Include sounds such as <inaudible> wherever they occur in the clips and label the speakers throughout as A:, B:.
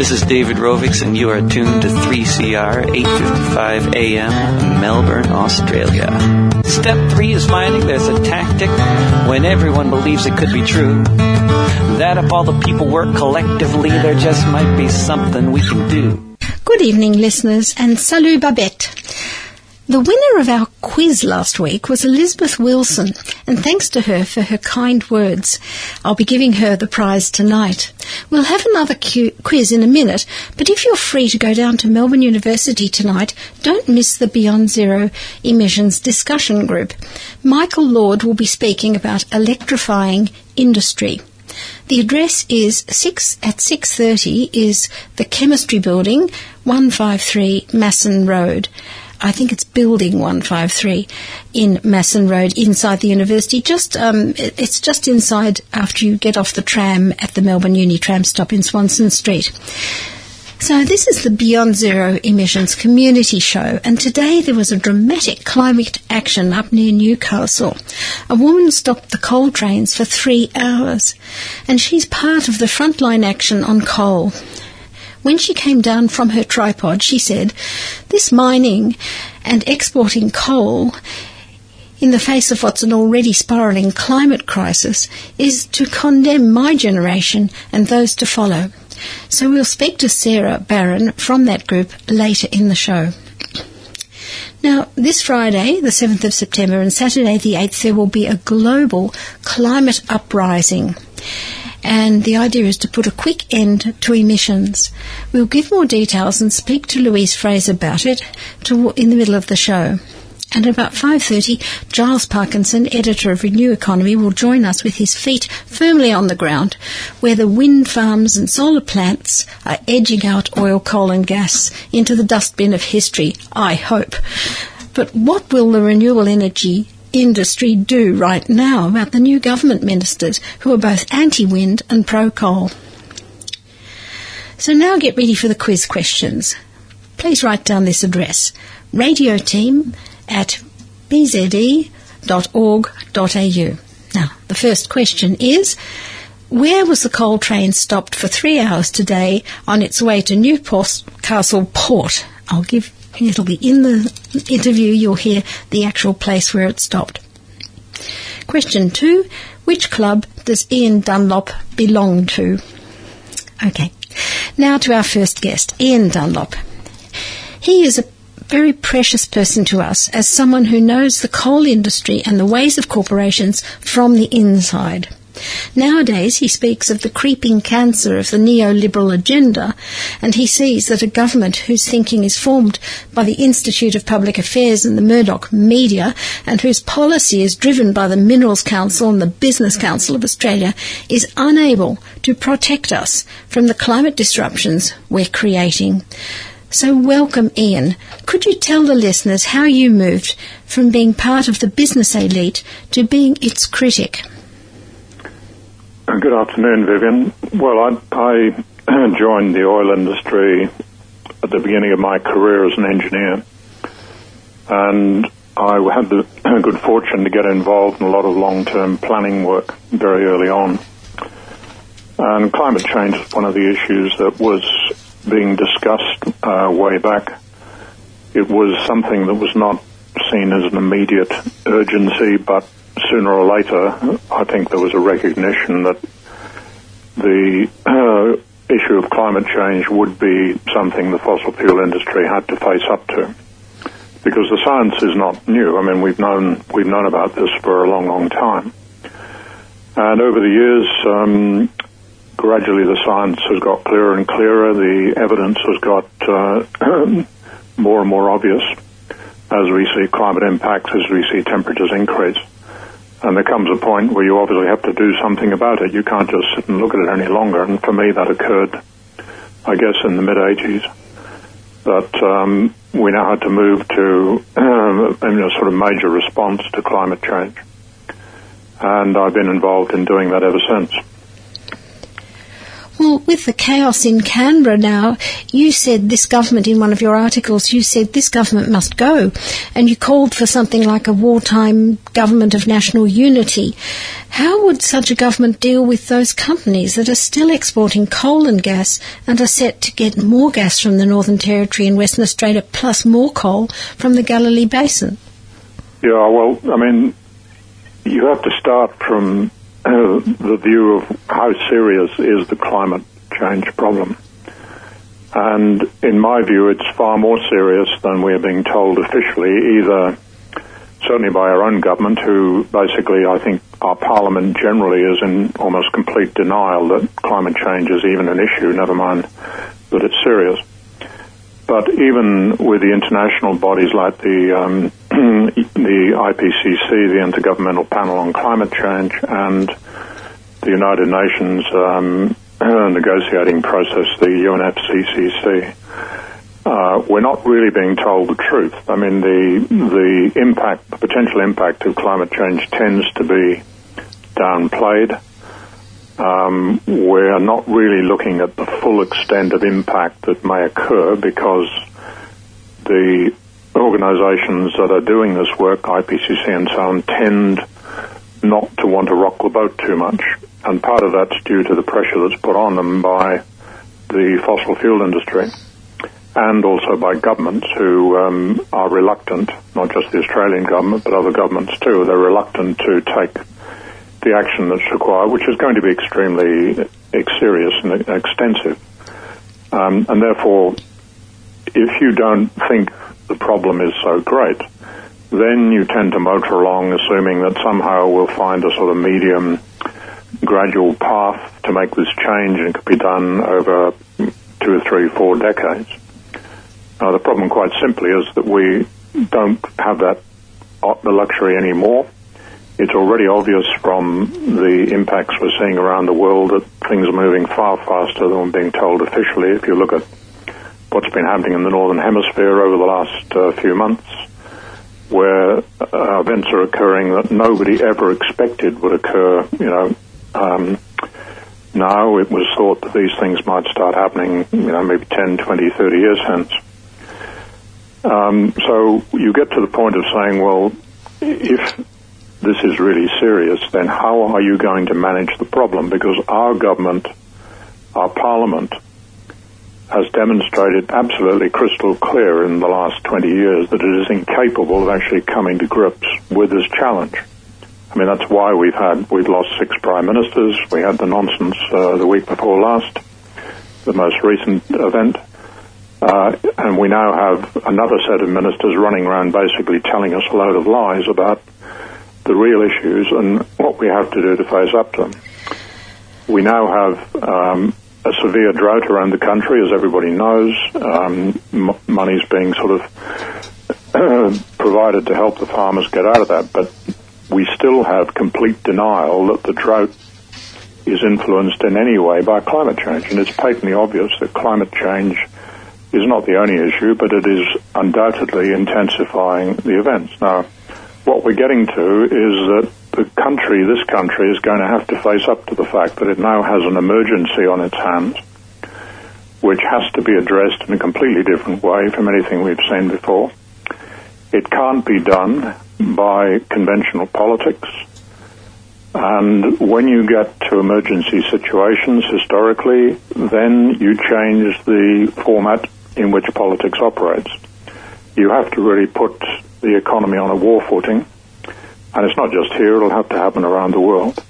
A: This is David Rovics, and you are tuned to 3CR 855 AM, Melbourne, Australia. Step three is finding there's a tactic when everyone believes it could be true. That if all the people work collectively, there just might be something we can do.
B: Good evening, listeners, and salut Babette. The winner of our quiz last week was Elizabeth Wilson, and thanks to her for her kind words. I'll be giving her the prize tonight. We'll have another cu- quiz in a minute, but if you're free to go down to Melbourne University tonight, don't miss the Beyond Zero emissions discussion group. Michael Lord will be speaking about electrifying industry. The address is 6 at 6:30 is the Chemistry Building, 153 Masson Road. I think it's Building 153 in Masson Road inside the university. Just um, It's just inside after you get off the tram at the Melbourne Uni tram stop in Swanston Street. So this is the Beyond Zero Emissions Community Show, and today there was a dramatic climate action up near Newcastle. A woman stopped the coal trains for three hours, and she's part of the frontline action on coal. When she came down from her tripod, she said, This mining and exporting coal in the face of what's an already spiralling climate crisis is to condemn my generation and those to follow. So we'll speak to Sarah Barron from that group later in the show. Now, this Friday, the 7th of September, and Saturday, the 8th, there will be a global climate uprising and the idea is to put a quick end to emissions. We'll give more details and speak to Louise Fraser about it to, in the middle of the show. And at about 5.30, Giles Parkinson, editor of Renew Economy, will join us with his feet firmly on the ground, where the wind farms and solar plants are edging out oil, coal and gas into the dustbin of history, I hope. But what will the renewable energy industry do right now about the new government ministers who are both anti-wind and pro-coal. So now get ready for the quiz questions. Please write down this address, radio team at bze.org.au. Now, the first question is, where was the coal train stopped for three hours today on its way to Newcastle Castle Port? I'll give It'll be in the interview, you'll hear the actual place where it stopped. Question two Which club does Ian Dunlop belong to? Okay, now to our first guest, Ian Dunlop. He is a very precious person to us as someone who knows the coal industry and the ways of corporations from the inside. Nowadays, he speaks of the creeping cancer of the neoliberal agenda, and he sees that a government whose thinking is formed by the Institute of Public Affairs and the Murdoch media, and whose policy is driven by the Minerals Council and the Business Council of Australia, is unable to protect us from the climate disruptions we're creating. So, welcome, Ian. Could you tell the listeners how you moved from being part of the business elite to being its critic?
C: Good afternoon, Vivian. Well, I, I <clears throat> joined the oil industry at the beginning of my career as an engineer, and I had the <clears throat> good fortune to get involved in a lot of long-term planning work very early on. And climate change was one of the issues that was being discussed uh, way back. It was something that was not seen as an immediate urgency, but sooner or later, I think there was a recognition that the uh, issue of climate change would be something the fossil fuel industry had to face up to. Because the science is not new. I mean, we've known we've known about this for a long, long time. And over the years, um, gradually the science has got clearer and clearer. The evidence has got uh, <clears throat> more and more obvious as we see climate impacts, as we see temperatures increase. And there comes a point where you obviously have to do something about it. You can't just sit and look at it any longer. And for me, that occurred, I guess, in the mid 80s. That um, we now had to move to <clears throat> um, a sort of major response to climate change. And I've been involved in doing that ever since.
B: Well, with the chaos in Canberra now, you said this government, in one of your articles, you said this government must go. And you called for something like a wartime government of national unity. How would such a government deal with those companies that are still exporting coal and gas and are set to get more gas from the Northern Territory and Western Australia, plus more coal from the Galilee Basin?
C: Yeah, well, I mean, you have to start from the view of how serious is the climate change problem. And in my view, it's far more serious than we're being told officially, either certainly by our own government, who basically, I think, our parliament generally is in almost complete denial that climate change is even an issue, never mind that it's serious. But even with the international bodies like the um, <clears throat> the IPCC, the Intergovernmental Panel on Climate Change, and the United Nations um, <clears throat> negotiating process, the UNFCCC, uh, we're not really being told the truth. I mean, the the impact, the potential impact of climate change tends to be downplayed um, we're not really looking at the full extent of impact that may occur because the organisations that are doing this work, IPCC and so on, tend not to want to rock the boat too much. And part of that's due to the pressure that's put on them by the fossil fuel industry and also by governments who um, are reluctant, not just the Australian government, but other governments too, they're reluctant to take the action that's required, which is going to be extremely serious and extensive. Um, and therefore, if you don't think the problem is so great, then you tend to motor along assuming that somehow we'll find a sort of medium, gradual path to make this change and it could be done over two or three, four decades. Now, the problem, quite simply, is that we don't have that uh, the luxury anymore. It's already obvious from the impacts we're seeing around the world that things are moving far faster than we're being told officially. If you look at what's been happening in the Northern Hemisphere over the last uh, few months, where uh, events are occurring that nobody ever expected would occur, you know, um, now it was thought that these things might start happening, you know, maybe 10, 20, 30 years hence. Um, so you get to the point of saying, well, if this is really serious, then how are you going to manage the problem? Because our government, our parliament, has demonstrated absolutely crystal clear in the last 20 years that it is incapable of actually coming to grips with this challenge. I mean, that's why we've had, we've lost six prime ministers. We had the nonsense uh, the week before last, the most recent event. Uh, and we now have another set of ministers running around basically telling us a load of lies about the real issues and what we have to do to face up to them. We now have um, a severe drought around the country, as everybody knows. Um, m- money's being sort of <clears throat> provided to help the farmers get out of that, but we still have complete denial that the drought is influenced in any way by climate change. And it's patently obvious that climate change is not the only issue, but it is undoubtedly intensifying the events. Now, what we're getting to is that the country, this country, is going to have to face up to the fact that it now has an emergency on its hands, which has to be addressed in a completely different way from anything we've seen before. It can't be done by conventional politics. And when you get to emergency situations historically, then you change the format in which politics operates. You have to really put the economy on a war footing, and it's not just here, it'll have to happen around the world,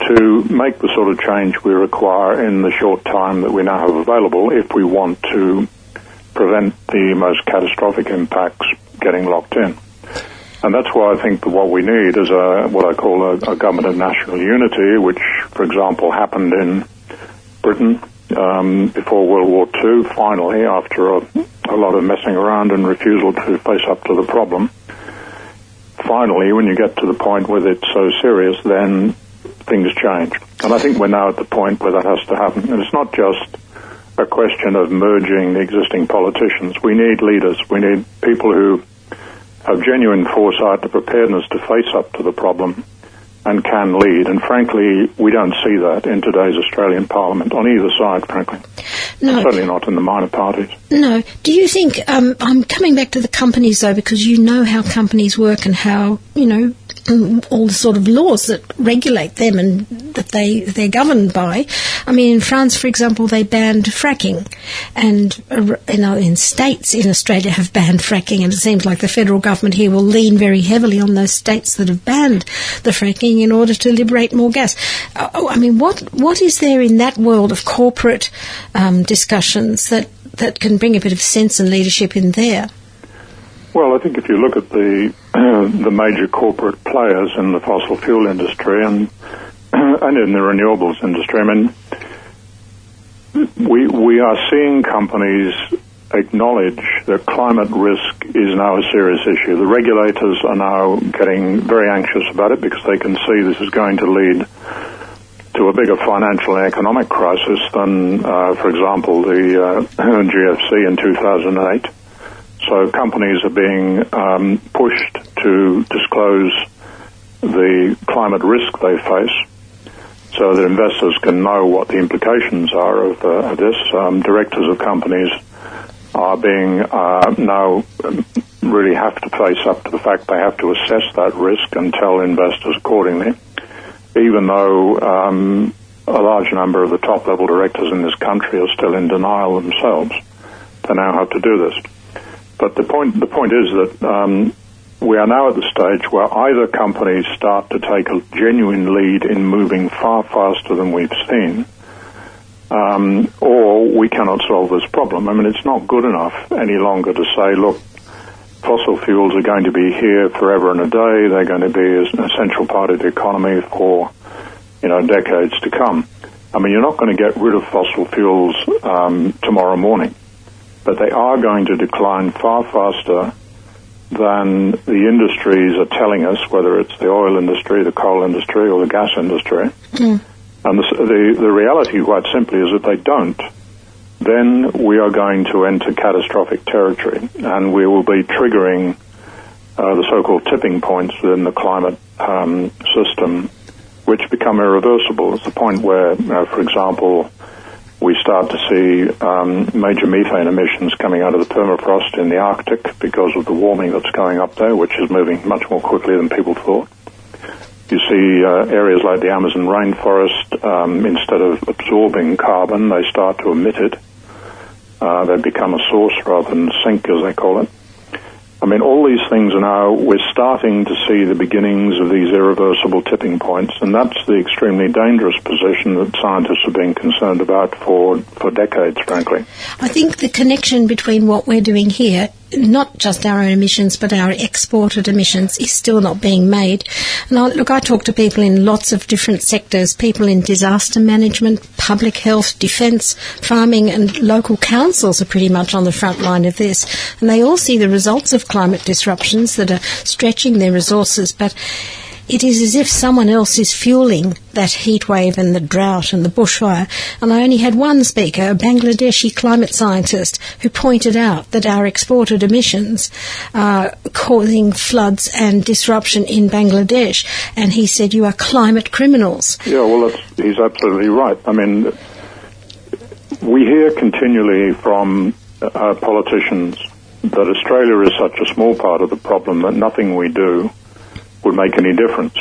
C: to make the sort of change we require in the short time that we now have available if we want to prevent the most catastrophic impacts getting locked in. And that's why I think that what we need is a, what I call a, a government of national unity, which, for example, happened in Britain um, before World War II, finally, after a, a lot of messing around and refusal to face up to the problem. Finally, when you get to the point where it's so serious, then things change. And I think we're now at the point where that has to happen. And it's not just a question of merging the existing politicians. We need leaders. We need people who have genuine foresight, the preparedness to face up to the problem, and can lead. And frankly, we don't see that in today's Australian Parliament on either side, frankly.
B: No.
C: Certainly not in the minor parties.
B: No. Do you think, um, I'm coming back to the companies though, because you know how companies work and how, you know, all the sort of laws that regulate them and that they they're governed by. I mean, in France, for example, they banned fracking, and uh, you know, in states in Australia have banned fracking, and it seems like the federal government here will lean very heavily on those states that have banned the fracking in order to liberate more gas. Uh, oh, I mean, what what is there in that world of corporate um, discussions that that can bring a bit of sense and leadership in there?
C: Well, I think if you look at the <clears throat> the major corporate players in the fossil fuel industry and <clears throat> and in the renewables industry, I mean, we we are seeing companies acknowledge that climate risk is now a serious issue. The regulators are now getting very anxious about it because they can see this is going to lead to a bigger financial and economic crisis than, uh, for example, the uh, <clears throat> GFC in 2008. So companies are being um, pushed to disclose the climate risk they face so that investors can know what the implications are of, uh, this. Um, directors of companies are being uh, now really have to face up to the fact they have to assess that risk and tell investors accordingly, even though um, a large number of the top level directors in this country are still in denial themselves. They now have to do this. But the point the point is that um, we are now at the stage where either companies start to take a genuine lead in moving far faster than we've seen, um, or we cannot solve this problem. I mean, it's not good enough any longer to say, look, fossil fuels are going to be here forever and a day. They're going to be an essential part of the economy for you know decades to come. I mean, you're not going to get rid of fossil fuels um, tomorrow morning but they are going to decline far faster than the industries are telling us, whether it's the oil industry, the coal industry, or the gas industry. Mm. And the, the, the reality, quite simply, is that they don't. Then we are going to enter catastrophic territory, and we will be triggering uh, the so-called tipping points within the climate um, system, which become irreversible. It's the point where, uh, for example, we start to see um, major methane emissions coming out of the permafrost in the Arctic because of the warming that's going up there, which is moving much more quickly than people thought. You see uh, areas like the Amazon rainforest, um, instead of absorbing carbon, they start to emit it. Uh, they become a source rather than sink, as they call it. I mean, all these things are now, we're starting to see the beginnings of these irreversible tipping points, and that's the extremely dangerous position that scientists have been concerned about for, for decades, frankly.
B: I think the connection between what we're doing here not just our own emissions, but our exported emissions is still not being made. And I, look, I talk to people in lots of different sectors, people in disaster management, public health, defence, farming, and local councils are pretty much on the front line of this. And they all see the results of climate disruptions that are stretching their resources, but it is as if someone else is fueling that heat wave and the drought and the bushfire. And I only had one speaker, a Bangladeshi climate scientist, who pointed out that our exported emissions are causing floods and disruption in Bangladesh. And he said, You are climate criminals.
C: Yeah, well, he's absolutely right. I mean, we hear continually from uh, politicians that Australia is such a small part of the problem that nothing we do would make any difference.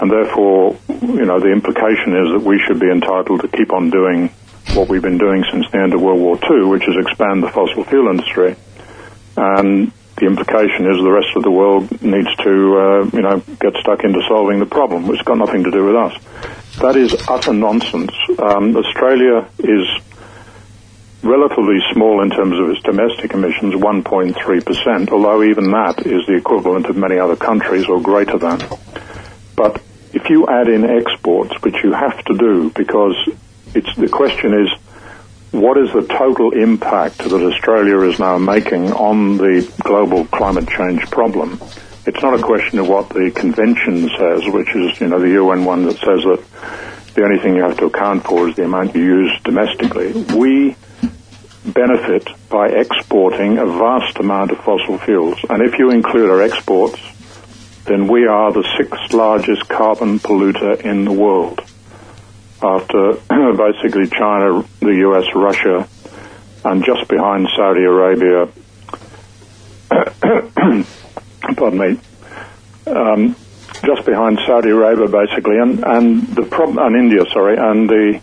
C: And therefore, you know, the implication is that we should be entitled to keep on doing what we've been doing since the end of World War II, which is expand the fossil fuel industry. And the implication is the rest of the world needs to, uh, you know, get stuck into solving the problem. It's got nothing to do with us. That is utter nonsense. Um, Australia is relatively small in terms of its domestic emissions, 1.3%, although even that is the equivalent of many other countries or greater than. But if you add in exports, which you have to do because it's, the question is, what is the total impact that Australia is now making on the global climate change problem? It's not a question of what the convention says, which is, you know, the UN one that says that the only thing you have to account for is the amount you use domestically. We benefit by exporting a vast amount of fossil fuels. And if you include our exports then we are the sixth largest carbon polluter in the world after <clears throat> basically China, the US, Russia, and just behind Saudi Arabia, <clears throat> pardon me, um, just behind Saudi Arabia basically, and, and the problem, and India, sorry, and the,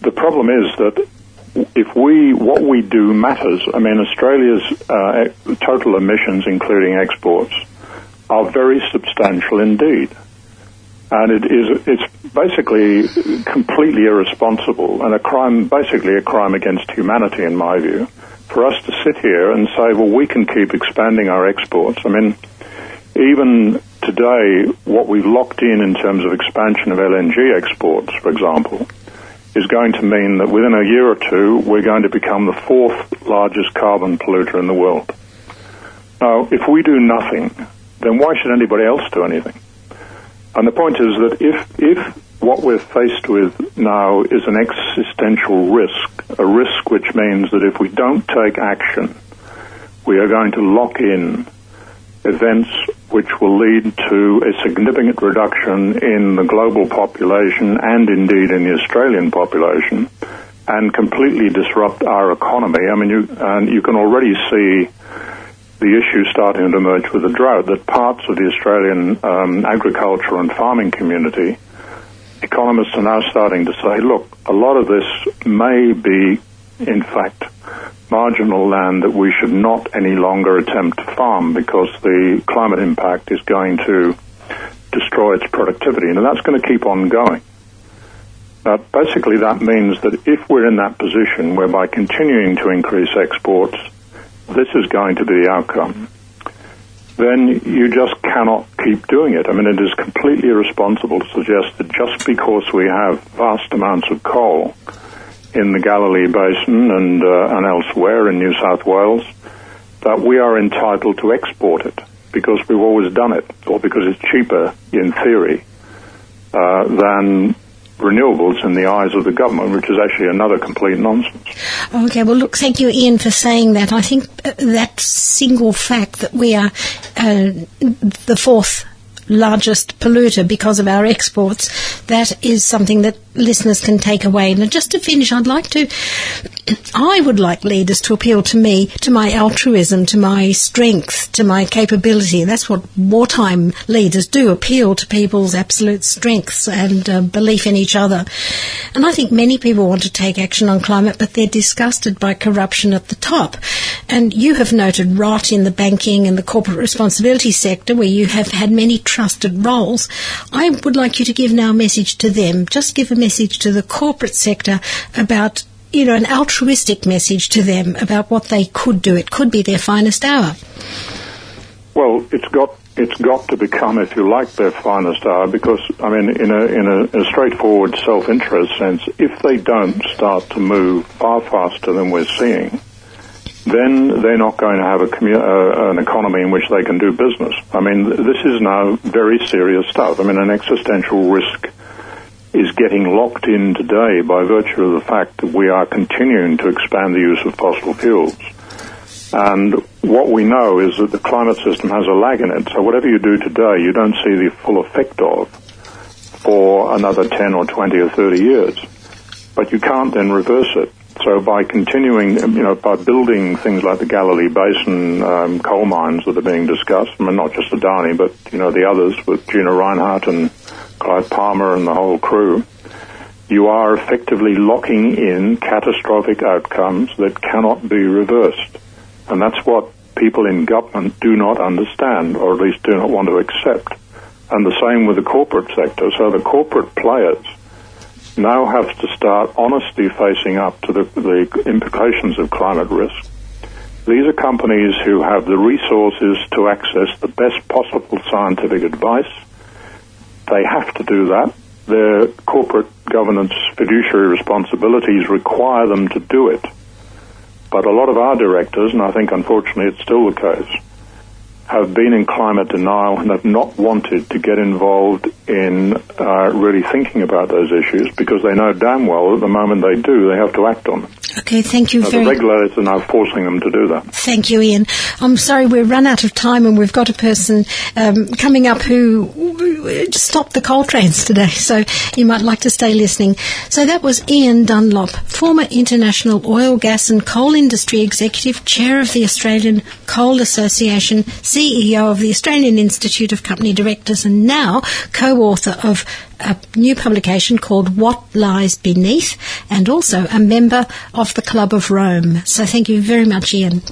C: the problem is that if we, what we do matters. I mean, Australia's uh, total emissions, including exports, are very substantial indeed. And it is, it's basically completely irresponsible and a crime, basically a crime against humanity in my view, for us to sit here and say, well, we can keep expanding our exports. I mean, even today, what we've locked in in terms of expansion of LNG exports, for example, is going to mean that within a year or two, we're going to become the fourth largest carbon polluter in the world. Now, if we do nothing, then why should anybody else do anything? And the point is that if, if what we're faced with now is an existential risk, a risk which means that if we don't take action, we are going to lock in events which will lead to a significant reduction in the global population and indeed in the Australian population and completely disrupt our economy. I mean, you, and you can already see the issue starting to emerge with the drought that parts of the Australian um, agriculture and farming community, economists are now starting to say, look, a lot of this may be, in fact, marginal land that we should not any longer attempt to farm because the climate impact is going to destroy its productivity, and that's going to keep on going. Now, basically, that means that if we're in that position whereby continuing to increase exports, this is going to be the outcome, then you just cannot keep doing it. I mean, it is completely irresponsible to suggest that just because we have vast amounts of coal in the Galilee Basin and, uh, and elsewhere in New South Wales, that we are entitled to export it because we've always done it, or because it's cheaper in theory uh, than renewables in the eyes of the government, which is actually another complete nonsense.
B: Okay, well, look, thank you, Ian, for saying that. I think uh, that single fact that we are uh, the fourth largest polluter because of our exports, that is something that listeners can take away. And just to finish, I'd like to, I would like leaders to appeal to me, to my altruism, to my strength, to my capability. That's what wartime leaders do, appeal to people's absolute strengths and uh, belief in each other. And I think many people want to take action on climate, but they're disgusted by corruption at the top. And you have noted rot in the banking and the corporate responsibility sector where you have had many trusted roles. I would like you to give now a message to them. Just give a message to the corporate sector about you know, an altruistic message to them about what they could do. It could be their finest hour.
C: Well, it's got it's got to become, if you like, their finest hour because I mean, in a in a, a straightforward self-interest sense, if they don't start to move far faster than we're seeing, then they're not going to have a commu- uh, an economy in which they can do business. I mean, this is now very serious stuff. I mean, an existential risk is getting locked in today by virtue of the fact that we are continuing to expand the use of fossil fuels. And what we know is that the climate system has a lag in it. So whatever you do today, you don't see the full effect of for another 10 or 20 or 30 years. But you can't then reverse it. So by continuing, you know, by building things like the Galilee Basin um, coal mines that are being discussed, I mean, not just the Adani, but, you know, the others with Gina Rinehart and Clive Palmer and the whole crew, you are effectively locking in catastrophic outcomes that cannot be reversed. And that's what people in government do not understand, or at least do not want to accept. And the same with the corporate sector. So the corporate players now have to start honestly facing up to the, the implications of climate risk. These are companies who have the resources to access the best possible scientific advice they have to do that. Their corporate governance fiduciary responsibilities require them to do it. But a lot of our directors, and I think unfortunately it's still the case, have been in climate denial and have not wanted to get involved in uh, really thinking about those issues because they know damn well that the moment they do, they have to act on them.
B: Okay, thank you
C: So
B: very
C: the regulators are now forcing them to do that.
B: Thank you, Ian. I'm sorry we've run out of time and we've got a person um, coming up who stopped the coal trains today, <laughs> so you might like to stay listening. So that was Ian Dunlop, former International Oil, Gas and Coal Industry Executive, Chair of the Australian Coal Association, CEO of the Australian Institute of Company Directors, and now co-author of a new publication called What Lies Beneath, and also a member of the Club of Rome. So thank you very much, Ian.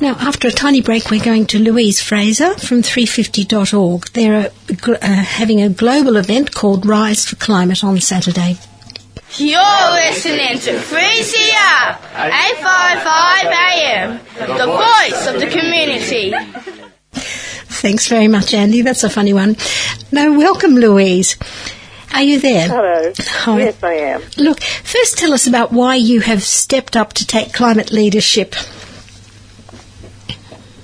B: Now, after a tiny break, we're going to Louise Fraser from 350.org. They're uh, having a global event called Rise for Climate on Saturday.
D: You're listening to 3CR 855 AM, the voice of the community.
B: Thanks very much, Andy. That's a funny one. Now, welcome, Louise. Are you there?
E: Hello.
B: Hi.
E: Yes, I am.
B: Look, first tell us about why you have stepped up to take climate leadership.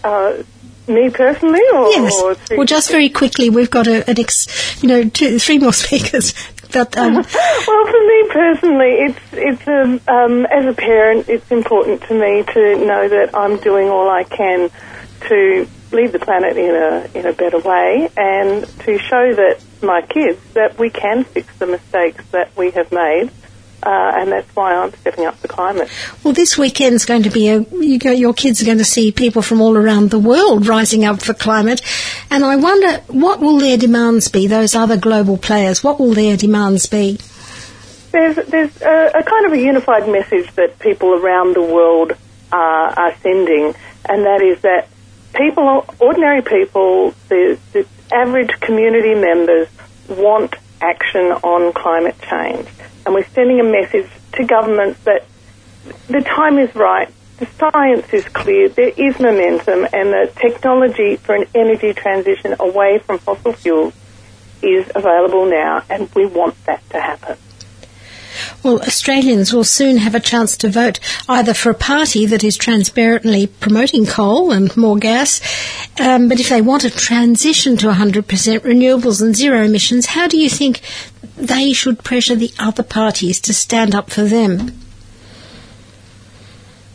E: Uh, me personally, or,
B: Yes.
E: or
B: Well, just very quickly, we've got a, an ex, you know, two, three more <laughs> speakers. But um, <laughs>
E: well, for me personally, it's it's um, um, as a parent, it's important to me to know that I'm doing all I can to leave the planet in a in a better way, and to show that my kids that we can fix the mistakes that we have made. Uh, and that's why I'm stepping up the climate.
B: well, this weekend's going to be a. You go, your kids are going to see people from all around the world rising up for climate, and I wonder what will their demands be? Those other global players, what will their demands be?
E: There's there's a, a kind of a unified message that people around the world are, are sending, and that is that people, ordinary people, the, the average community members want action on climate change, and we're sending a message to governments that the time is right. The science is clear. There is momentum, and the technology for an energy transition away from fossil fuels is available now, and we want that to happen.
B: Well, Australians will soon have a chance to vote either for a party that is transparently promoting coal and more gas, um, but if they want a transition to 100% renewables and zero emissions, how do you think they should pressure the other parties to stand up for them?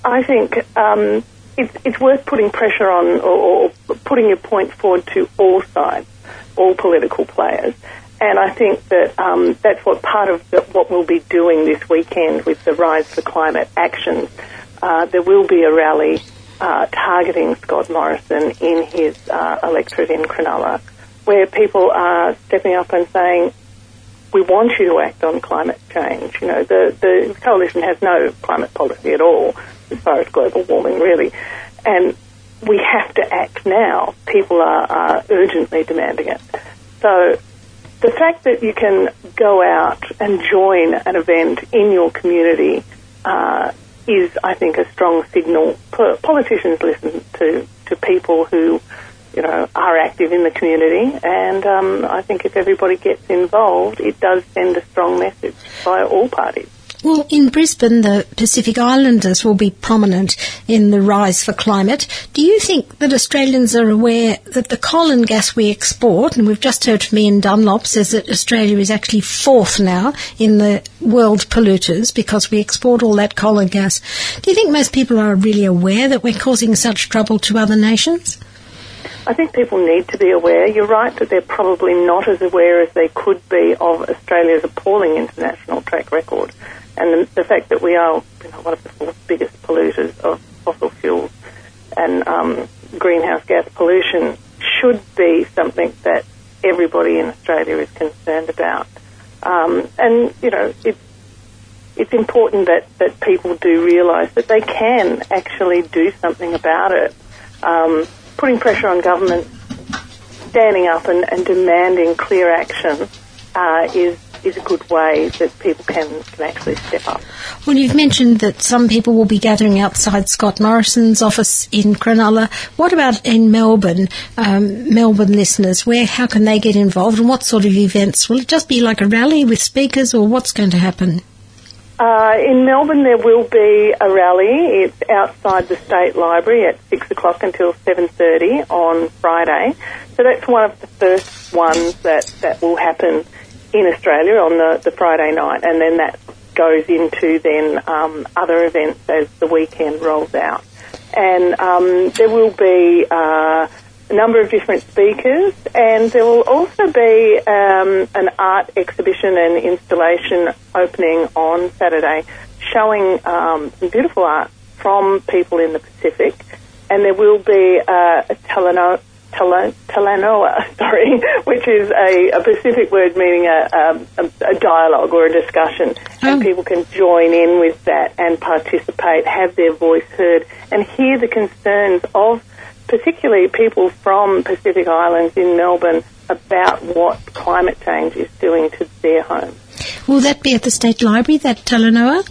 E: I think um, it's, it's worth putting pressure on or, or putting your point forward to all sides, all political players. And I think that um, that's what part of the, what we'll be doing this weekend with the Rise for Climate actions. Uh, there will be a rally uh, targeting Scott Morrison in his uh, electorate in Cronulla, where people are stepping up and saying, we want you to act on climate change. You know, the, the coalition has no climate policy at all as far as global warming, really. And we have to act now. People are, are urgently demanding it. So the fact that you can go out and join an event in your community uh, is, I think, a strong signal. Po- Politicians listen to, to people who, you know, are active in the community, and um, I think if everybody gets involved, it does send a strong message by all parties.
B: Well, in Brisbane, the Pacific Islanders will be prominent in the rise for climate. Do you think that Australians are aware that the coal and gas we export, and we've just heard from Ian Dunlop, says that Australia is actually fourth now in the world polluters because we export all that coal and gas. Do you think most people are really aware that we're causing such trouble to other nations?
E: I think people need to be aware. You're right that they're probably not as aware as they could be of Australia's appalling international track record and the, the fact that we are you know, one of the fourth biggest polluters of fossil fuels and um, greenhouse gas pollution should be something that everybody in Australia is concerned about. Um, and, you know, it's, it's important that, that people do realise that they can actually do something about it. Um, putting pressure on government, standing up and, and demanding clear action uh, is is a good way that people can, can actually step up.
B: Well, you've mentioned that some people will be gathering outside Scott Morrison's office in Cronulla. What about in Melbourne? Um, Melbourne listeners, where how can they get involved, and what sort of events? Will it just be like a rally with speakers, or what's going to happen?
E: Uh, in Melbourne, there will be a rally. It's outside the State Library at six o'clock until seven thirty on Friday. So that's one of the first ones that, that will happen in Australia on the, the Friday night, and then that goes into then um, other events as the weekend rolls out. And um, there will be uh, a number of different speakers, and there will also be um, an art exhibition and installation opening on Saturday, showing um, some beautiful art from people in the Pacific, and there will be uh, a teleno- Talanoa, <laughs> sorry, which is a, a Pacific word meaning a, a, a dialogue or a discussion, and
B: Oh.
E: people can join in with that and participate, have their voice heard, and hear the concerns of particularly people from Pacific Islands in Melbourne about what climate change is doing to their homes.
B: Will that be at the State Library, that Talanoa?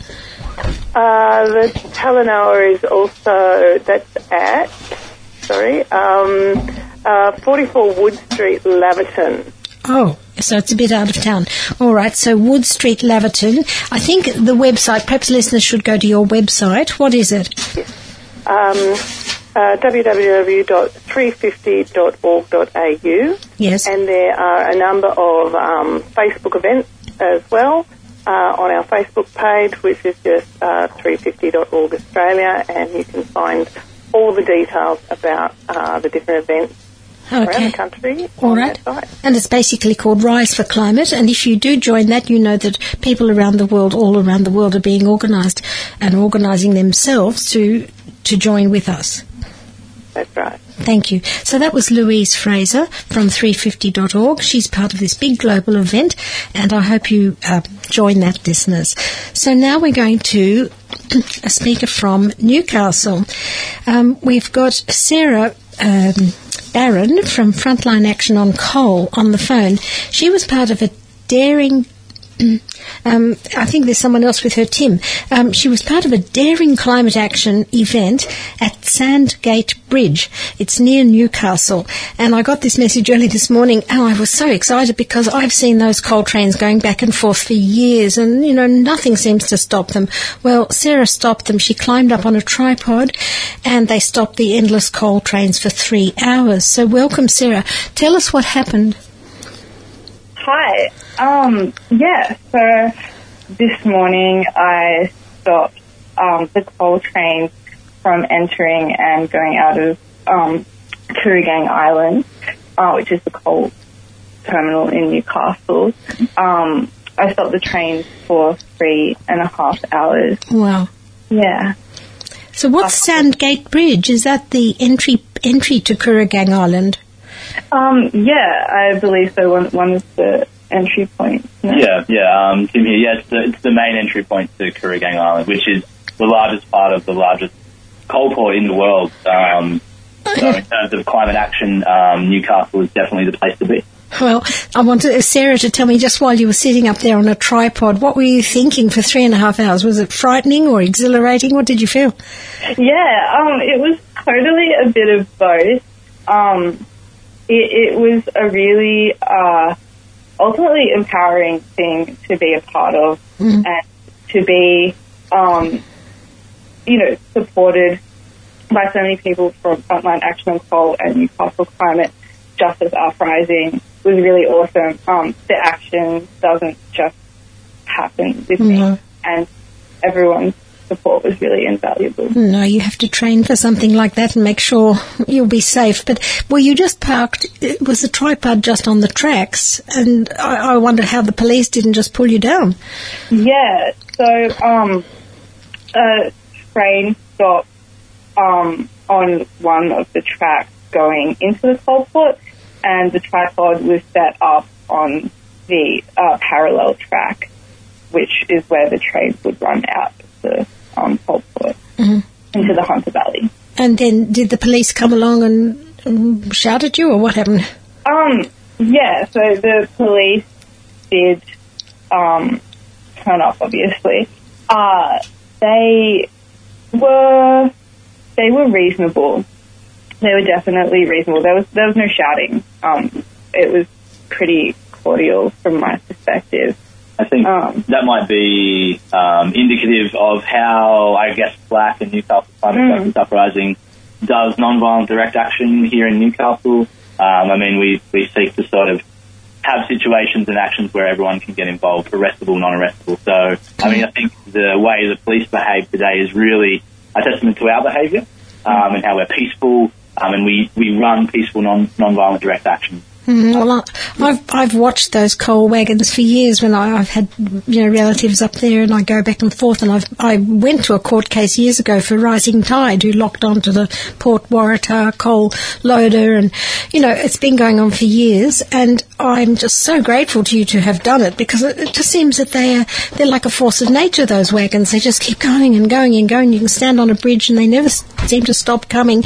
E: Uh, the Talanoa is also, that's at, sorry, um, uh, 44 Wood Street, Laverton.
B: Oh, so it's a bit out of town. All right, so Wood Street, Laverton. I think the website, perhaps listeners should go to your website. What is it?
E: Um, uh, www.350.org.au.
B: Yes.
E: And there are a number of um, Facebook events as well uh, on our Facebook page, which is just uh, 350.org Australia, and you can find all the details about uh, the different events
B: Okay.
E: the country
B: All right. And it's basically called Rise for Climate. And if you do join that, you know that people around the world, all around the world, are being organised and organising themselves to to join with us.
E: That's right.
B: Thank you. So that was Louise Fraser from 350.org. She's part of this big global event, and I hope you uh, join that, listeners. So now we're going to <clears throat> a speaker from Newcastle. Um, we've got Sarah. Um, Barron from Frontline Action on Coal on the phone. She was part of a daring um, I think there's someone else with her, Tim. Um, she was part of a daring climate action event at Sandgate Bridge. It's near Newcastle. And I got this message early this morning, and I was so excited because I've seen those coal trains going back and forth for years, and, you know, nothing seems to stop them. Well, Sarah stopped them. She climbed up on a tripod, and they stopped the endless coal trains for three hours. So, welcome, Sarah. Tell us what happened.
F: Hi. Um, yeah, so this morning I stopped um, the coal trains from entering and going out of um, Kooragang Island, uh, which is the coal terminal in Newcastle. Um, I stopped the trains for three and a half hours.
B: Wow.
F: Yeah.
B: So what's Sandgate Bridge? Is that the entry entry to Kooragang Island?
F: Um, yeah, I believe so. One, one of the entry point. No?
G: Yeah, yeah, um, Tim here. Yeah, it's the, it's the main entry point to Kooragang Island, which is the largest part of the largest coal port in the world. Um, so in terms of climate action, um, Newcastle is definitely the place to be.
B: Well, I wanted Sarah to tell me just while you were sitting up there on a tripod, what were you thinking for three and a half hours? Was it frightening or exhilarating? What did you feel?
F: Yeah, um, it was totally a bit of both. Um, it, it was a really, uh, ultimately empowering thing to be a part of and to be, um, you know, supported by so many people from Frontline Action on Coal and Newcastle Climate Justice Uprising was really awesome. Um, the action doesn't just happen with me, and everyone's support was really invaluable.
B: No, you have to train for something like that and make sure you'll be safe. But were you just parked? Was the tripod just on the tracks? And I, I wonder how the police didn't just pull you down.
F: Yeah, so um, a train stopped um, on one of the tracks going into the coal port, and the tripod was set up on the uh, parallel track, which is where the trains would run out of the um, coal port into the Hunter Valley.
B: And then did the police come along and, and shout at you, or what happened?
F: Um, yeah, so the police did um, turn up, obviously. Uh, they were they were reasonable. They were definitely reasonable. There was there was no shouting. Um, it was pretty cordial from my perspective.
G: I think that might be um, indicative of how I guess FLAC and Newcastle Climate
F: Mm.
G: Justice Uprising does non-violent direct action here in Newcastle. Um, I mean, we we seek to sort of have situations and actions where everyone can get involved, arrestable, non-arrestable. So, I mean, I think the way the police behave today is really a testament to our behaviour um, and how we're peaceful, um, and we, we run peaceful, non non-violent direct action.
B: Mm, well, I, I've I've watched those coal wagons for years when I, I've had you know relatives up there, and I go back and forth. And I've I went to a court case years ago for Rising Tide, who locked onto the Port Waratah coal loader, and you know it's been going on for years. And I'm just so grateful to you to have done it because it, it just seems that they are they're like a force of nature. Those wagons, they just keep going and going and going. You can stand on a bridge, and they never seem to stop coming.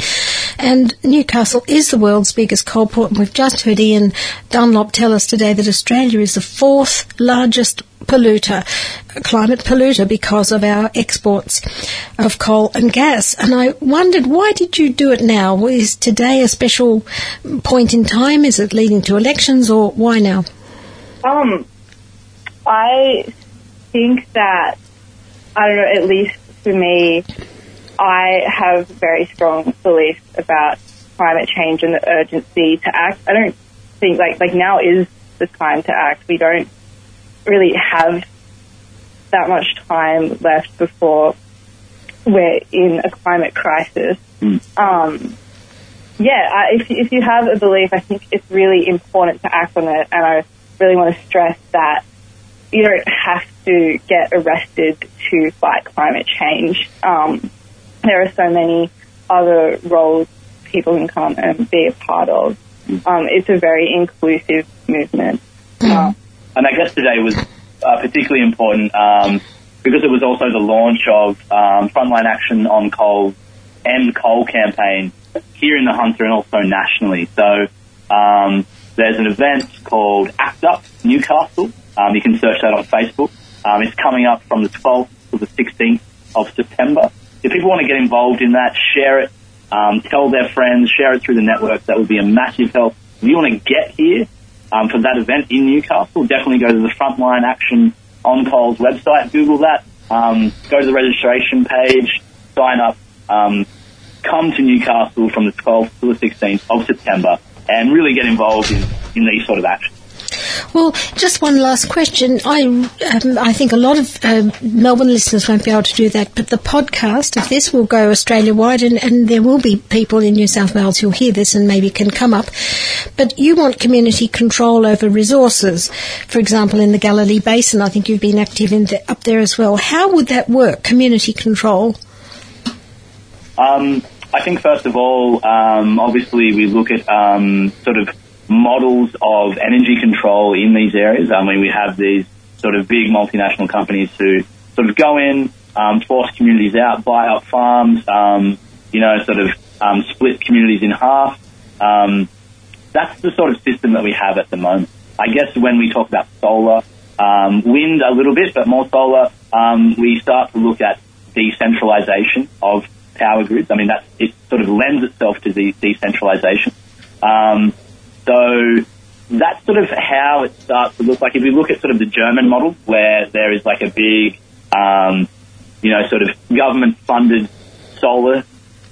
B: And Newcastle is the world's biggest coal port, and we've just heard Ian Dunlop tell us today that Australia is the fourth largest polluter, climate polluter, because of our exports of coal and gas. And I wondered, why did you do it now? Is today a special point in time? Is it leading to elections, or why now?
F: Um, I think that I don't know. At least for me, I have very strong beliefs about climate change and the urgency to act. I don't think like like now is the time to act. We don't really have that much time left before we're in a climate crisis. Um, yeah, I, if if you have a belief, I think it's really important to act on it, and I really want to stress that you don't have to get arrested to fight climate change. Um, there are so many other roles people can come and be a part of. Um, it's a very inclusive movement. Um,
G: And I guess today was uh, particularly important um, because it was also the launch of um, Frontline Action on Coal End Coal campaign here in the Hunter and also nationally. So um, there's an event called Act Up Newcastle. Um, you can search that on Facebook. Um, it's coming up from the 12th to the 16th of September. If people want to get involved in that, share it, um, tell their friends, share it through the network. That would be a massive help. If you want to get here um, for that event in Newcastle, definitely go to the Frontline Action on Coal's website, Google that, um, go to the registration page, sign up, um, come to Newcastle from the 12th to the 16th of September and really get involved in, in these sort of actions.
B: Well, just one last question. I um, I think a lot of um Melbourne listeners won't be able to do that, but the podcast of this will go Australia wide, and, and there will be people in New South Wales who'll hear this and maybe can come up. But you want community control over resources. For example, in the Galilee Basin, I think you've been active in the, up there as well. How would that work? Community control.
G: Um, I think first of all, um, obviously we look at um, sort of models of energy control in these areas. I mean, we have these sort of big multinational companies who sort of go in, um, force communities out, buy up farms, um, you know, sort of um, split communities in half. Um, that's the sort of system that we have at the moment. I guess when we talk about solar, um, wind a little bit, but more solar, um, we start to look at decentralization of power grids. I mean, that it sort of lends itself to the decentralization. So that's sort of how it starts to look like. If you look at sort of the German model, where there is like a big, um, you know, sort of government-funded solar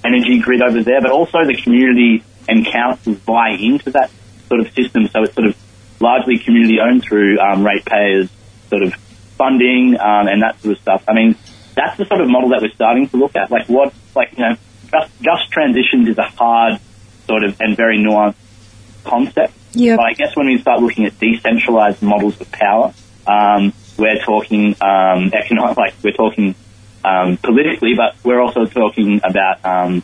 G: energy grid over there, but also the community and councils buy into that sort of system. So it's sort of largely community-owned through um, ratepayers, sort of funding um, and that sort of stuff. I mean, that's the sort of model that we're starting to look at. Like what, like you know, just, just transitions is a hard sort of and very nuanced concept.
B: Yep.
G: But I guess when we start looking at decentralized models of power, um, we're talking um, economic, like we're talking um, politically, but we're also talking about um,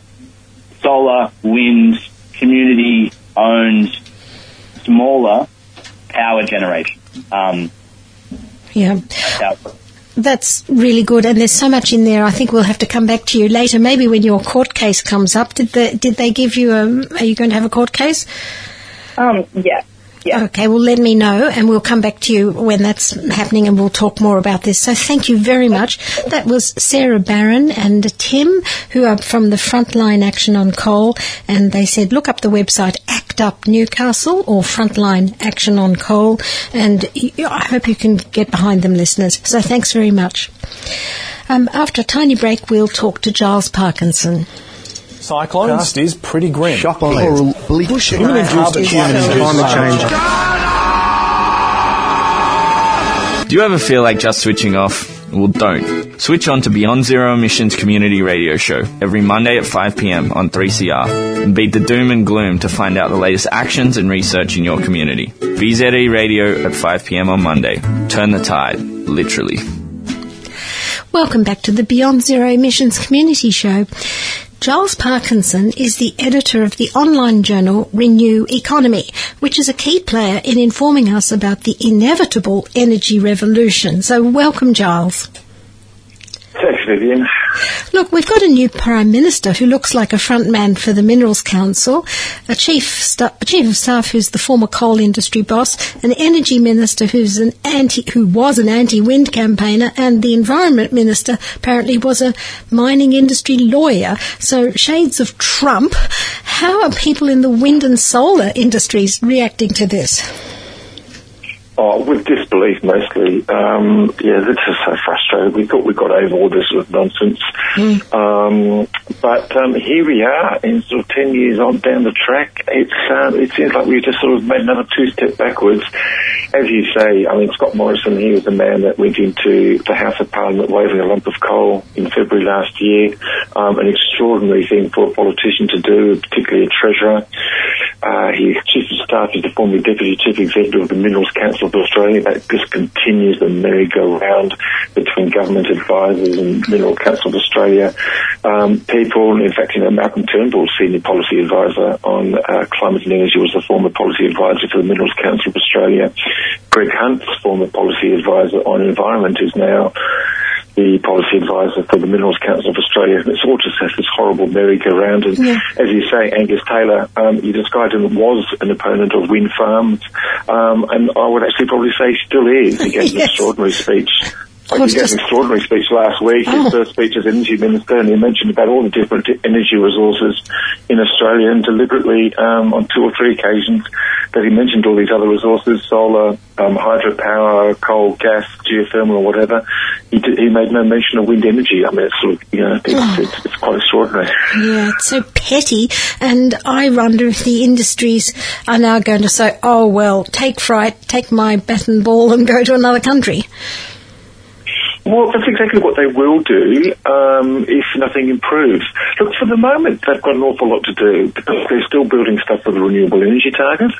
G: solar, wind, community-owned, smaller power generation. Um,
B: Yeah.
G: that's how it works.
B: That's really good, and there's so much in there. I think we'll have to come back to you later, maybe when your court case comes up. Did they did they give you a? Are you going to have a court case?
F: Um, yeah. Yeah.
B: Okay, well, let me know, and we'll come back to you when that's happening, and we'll talk more about this. So, thank you very much. That was Sarah Barron and Tim, who are from the Frontline Action on Coal, and they said look up the website Act Up Newcastle or Frontline Action on Coal, and I hope you can get behind them, listeners. So, thanks very much. Um, after a tiny break, we'll talk to Giles Parkinson.
H: Cyclones
I: Cast is pretty grim.
H: shock
I: Coral
H: bleach
I: bleach.
H: human-induced
I: Human-induced
H: climate
I: climate
H: change.
J: Do you ever feel like just switching off? Well, don't. Switch on to Beyond Zero Emissions Community Radio Show every Monday at 5 pm on 3CR and beat the doom and gloom to find out the latest actions and research in your community. BZE Radio at 5 pm on Monday. Turn the tide, literally.
B: Welcome back to the Beyond Zero Emissions Community Show. Giles Parkinson is the editor of the online journal Renew Economy, which is a key player in informing us about the inevitable energy revolution. So, welcome, Giles.
K: Thanks, Vivian.
B: Look, we've got a new Prime Minister who looks like a front man for the Minerals Council, a chief, sta- a chief of staff who's the former coal industry boss, an energy minister who's an anti, who was an anti-wind campaigner, and the environment minister apparently was a mining industry lawyer. So shades of Trump. How are people in the wind and solar industries reacting to this?
K: Oh, with disbelief mostly. Um, yeah, this is so frustrating. We thought we got over all this sort of nonsense. Um, but um, here we are, in sort of 10 years on down the track. It's um, It seems like we've just sort of made another two step backwards. As you say, I mean, Scott Morrison, he was the man that went into the House of Parliament waving a lump of coal in February last year. Um, an extraordinary thing for a politician to do, particularly a treasurer. Uh, he chief of staff is the former deputy chief executive of the Minerals Council of Australia. That just continues the merry-go-round between government advisors and Mineral Council of Australia. Um, people, in fact, you know, Malcolm Turnbull, senior policy advisor on uh, climate and energy, was the former policy advisor for the Minerals Council of Australia. Greg Hunt's former policy advisor on environment is now the policy advisor for the Minerals Council of Australia. And it's all just has this horrible merry-go-round. And
B: Yeah.
K: as you say, Angus Taylor, um, you described him was an opponent of wind farms, um, and I would actually probably say he still is. He gave an <laughs> extraordinary speech.
B: I
K: He
B: was
K: gave
B: just-
K: an extraordinary speech last week,
B: Oh.
K: his first speech as energy minister, and he mentioned about all the different energy resources in Australia, and deliberately um, on two or three occasions that he mentioned all these other resources, solar, um, hydropower, coal, gas, geothermal, or whatever. He, did, he made no mention of wind energy. I mean, it's sort of, you know, it's, it's, it's quite extraordinary.
B: Yeah, it's so petty. And I wonder if the industries are now going to say, oh, well, take fright, take my bat and ball and go to another country.
K: Well, that's exactly what they will do um, if nothing improves. Look, for the moment, they've got an awful lot to do because they're still building stuff for the renewable energy target.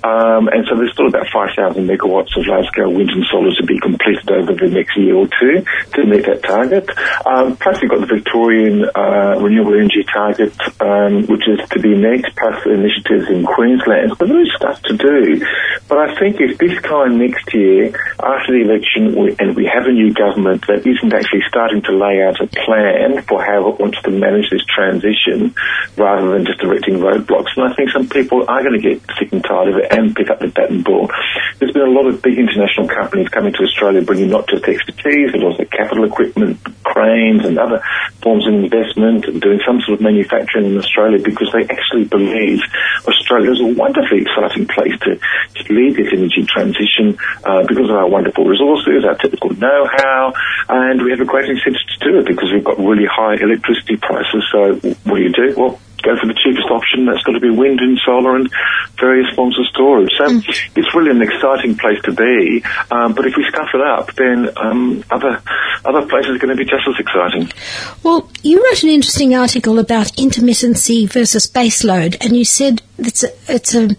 K: Um, and so there's still about 5,000 megawatts of large-scale wind and solar to be completed over the next year or two to meet that target. Um, plus, you've got the Victorian uh, renewable energy target, um, which is to be met, plus initiatives in Queensland. So there is stuff to do. But I think if this time next year, after the election, we, and we have a new government that isn't actually starting to lay out a plan for how it wants to manage this transition, rather than just erecting roadblocks, and I think some people are going to get sick and tired of it and pick up the bat and ball. There's been a lot of big international companies coming to Australia bringing not just expertise, but also capital equipment, cranes and other forms of investment, and doing some sort of manufacturing in Australia because they actually believe Australia is a wonderfully exciting place to, to lead this energy transition uh, because of our wonderful resources, our technical know-how, and we have a great incentive to do it because we've got really high electricity prices. So what do you do? Well, go for the cheapest option. That's got to be wind and solar and various forms of storage. So it's really an exciting place to be. Um, but if we scuff it up, then um, other other places are going to be just as exciting.
B: Well, you wrote an interesting article about intermittency versus baseload, and you said it's a, it's a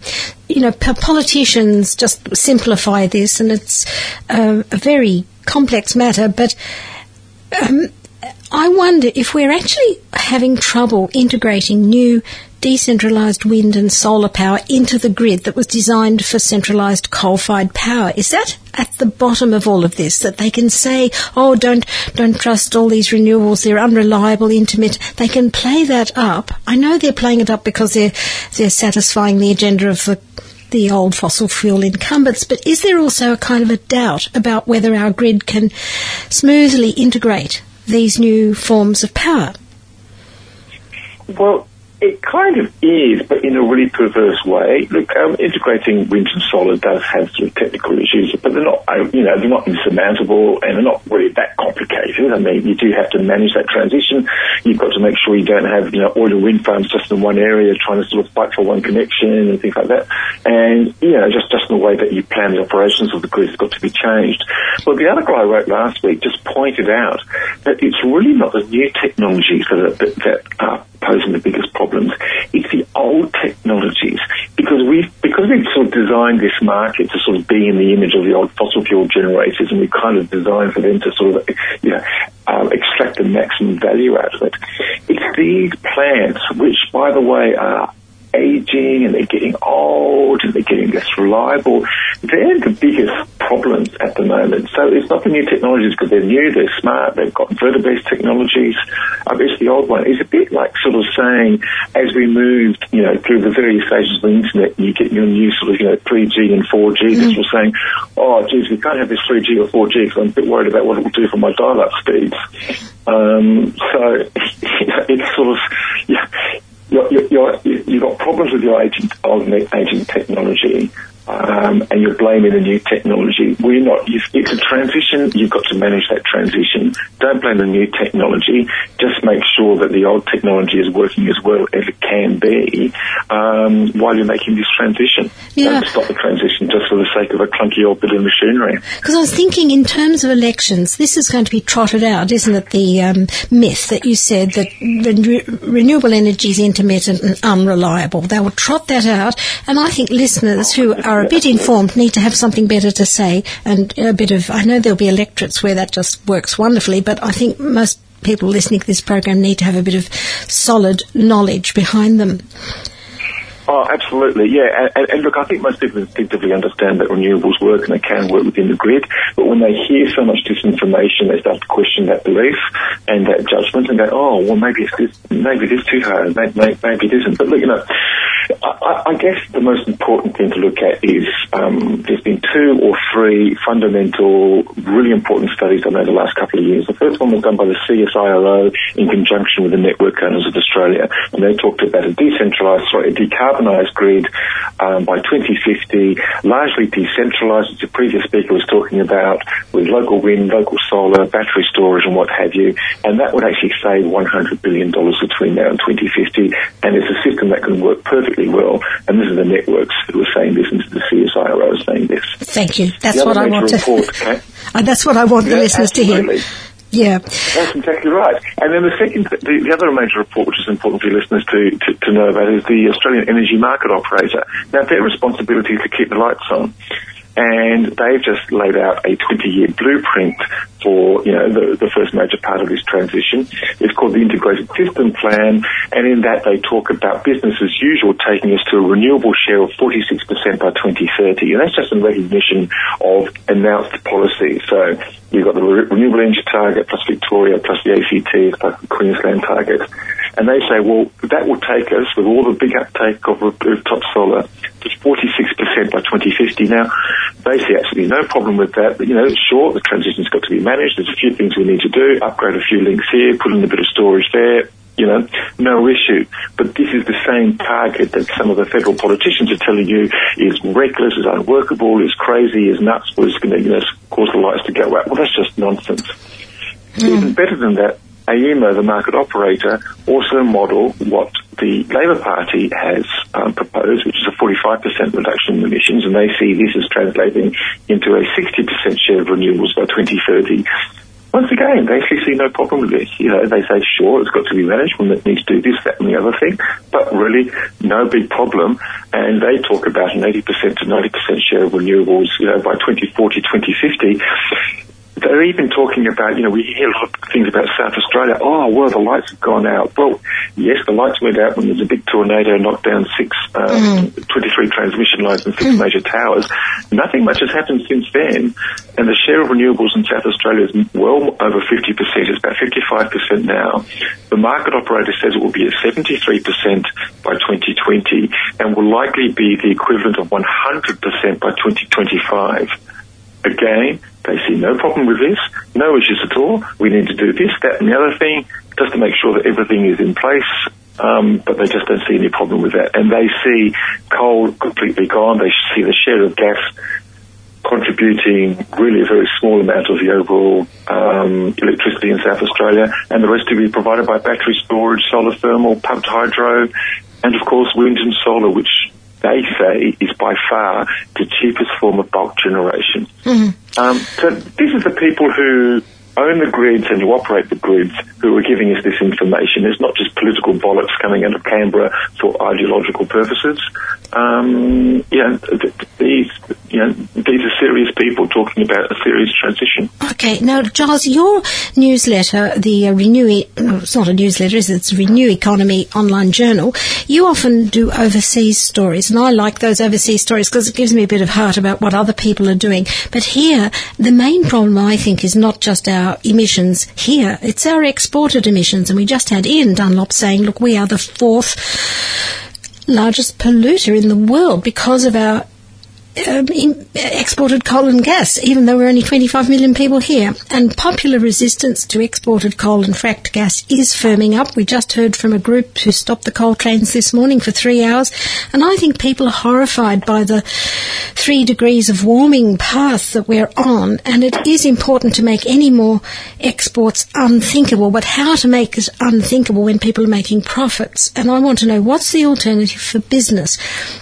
B: you know, politicians just simplify this, and it's uh, a very complex matter, but um, I wonder if we're actually having trouble integrating new decentralised wind and solar power into the grid that was designed for centralised coal-fired power. Is that at the bottom of all of this? That they can say, "Oh, don't don't trust all these renewables; they're unreliable, intermittent." They can play that up. I know they're playing it up because they're they're satisfying the agenda of the the old fossil fuel incumbents, but is there also a kind of a doubt about whether our grid can smoothly integrate these new forms of power?
K: Well, it kind of is, but in a really perverse way. Look, um, integrating wind and solar does have some technical issues, but they're not, you know, they're not insurmountable and they're not really that complicated. I mean, you do have to manage that transition. You've got to make sure you don't have, you know, oil and wind farms just in one area trying to sort of fight for one connection and things like that. And, you know, just, just in the way that you plan the operations of the grid has got to be changed. Well, the article I wrote last week just pointed out that it's really not the new technologies that are, that, that are posing the biggest problems. It's the old technologies because we because we've sort of designed this market to sort of be in the image of the old fossil fuel generators, and we kind of designed for them to sort of you know um, extract the maximum value out of it. It's these plants, which by the way are aging and they're getting old and they're getting less reliable. They're the biggest problems at the moment. So it's not the new technologies because they're new, they're smart, they've got inverter-based technologies. I guess the old one is a bit like sort of saying as we moved, you know, through the various stages of the internet, you get your new sort of, you know, 3G and 4G. Mm-hmm. This was saying, oh, geez, we can't have this 3G or 4G because I'm a bit worried about what it will do for my dial-up speeds. Um, so <laughs> it's sort of, yeah, you're, you've got problems with your agent, aging, aging technology, um, and you're blaming the new technology. We're not. It's a transition. You've got to manage that transition. Don't blame the new technology. Just make sure that the old technology is working as well as it can be um, while you're making this transition. Yeah. Don't stop the transition just for the sake of a clunky old bit of machinery.
B: Because I was thinking, in terms of elections, this is going to be trotted out, isn't it? The um, myth that you said that renewable energy is intermittent and unreliable. They will trot that out, and I think listeners who are are a bit informed need to have something better to say and a bit of, I know there'll be electorates where that just works wonderfully, but I think most people listening to this program need to have a bit of solid knowledge behind them.
K: Oh, absolutely, yeah. And, and, look, I think most people instinctively understand that renewables work and they can work within the grid. But when they hear so much disinformation, they start to question that belief and that judgment and go, oh, well, maybe it's this, maybe it is too hard, maybe, maybe it isn't. But look, you know, I, I, guess the most important thing to look at is um, there's been two or three fundamental, really important studies done over the last couple of years. The first one was done by the CSIRO in conjunction with the Network Owners of Australia, and they talked about a decentralised, sorry, a grid um, by 2050, largely decentralised, as the previous speaker was talking about, with local wind, local solar, battery storage, and what have you, and that would actually save $100 billion between now and 2050, and it's a system that can work perfectly well. And this is the networks who are saying this, and the CSIRO is saying this.
B: Thank you. That's what I want report, <laughs> to. Okay? Uh, that's what I want yeah, the listeners absolutely. to hear. Yeah.
K: That's exactly right. And then the second, the, the, other major report which is important for your listeners to, to, to know about is the Australian Energy Market Operator. Now, their responsibility is to keep the lights on and they've just laid out a 20-year blueprint for you know the, the first major part of this transition. It's called the Integrated System Plan, and in that they talk about business as usual taking us to a renewable share of 46% by 2030, and that's just in recognition of announced policy. So you've got the renewable energy target plus Victoria plus the ACT plus the Queensland target. And they say, well, that will take us, with all the big uptake of rooftop solar, to 46% by 2050. Now, they see absolutely no problem with that. But, you know, sure, the transition's got to be managed. There's a few things we need to do. Upgrade a few links here, put in a bit of storage there. You know, no issue. But this is the same target that some of the federal politicians are telling you is reckless, is unworkable, is crazy, is nuts, was going to you know, cause the lights to go out. Well, that's just nonsense. Mm. Even better than that, AEMO, the market operator, also model what the Labor Party has um, proposed, which is a 45% reduction in emissions, and they see this as translating into a 60% share of renewables by 2030. Once again, they actually see no problem with this. You know, they say, sure, it's got to be managed, and it needs to do this, that, and the other thing, but really, no big problem. And they talk about an 80% to 90% share of renewables, you know, by 2040, 2050 they're even talking about, you know, we hear a lot of things about South Australia. Oh, well, the lights have gone out. Well, yes, the lights went out when there's a big tornado knocked down six, um, 23 transmission lines and six major towers. Nothing much has happened since then, and the share of renewables in South Australia is well over 50%. It's about 55% now. The market operator says it will be at 73% by 2020 and will likely be the equivalent of 100% by 2025. Again, they see no problem with this, no issues at all. We need to do this, that, and the other thing, just to make sure that everything is in place. Um, but they just don't see any problem with that. And they see coal completely gone. They see the share of gas contributing really a very small amount of the overall um, electricity in South Australia, and the rest to be provided by battery storage, solar thermal, pumped hydro, and of course wind and solar, which they say is by far the cheapest form of bulk generation. Um, so these are the people who own the grids and who operate the grids who are giving us this information. It's not just political bollocks coming out of Canberra for ideological purposes. Um, yeah, th- th- these, you know, these are serious people talking about a serious transition.
B: Okay, now, Giles, your newsletter, the uh, Renew, e- it's not a newsletter, is it? It's Renew Economy online journal. You often do overseas stories, and I like those overseas stories because it gives me a bit of heart about what other people are doing. But here, the main problem, I think, is not just our emissions here, it's our exported emissions. And we just had Ian Dunlop saying, look, we are the fourth largest polluter in the world because of our um, exported coal and gas, even though we're only 25 million people here. And popular resistance to exported coal and fracked gas is firming up. We just heard from a group who stopped the coal trains this morning for three hours. And I think people are horrified by the three degrees of warming path that we're on. And it is important to make any more exports unthinkable. But how to make it unthinkable when people are making profits? And I want to know what's the alternative for business?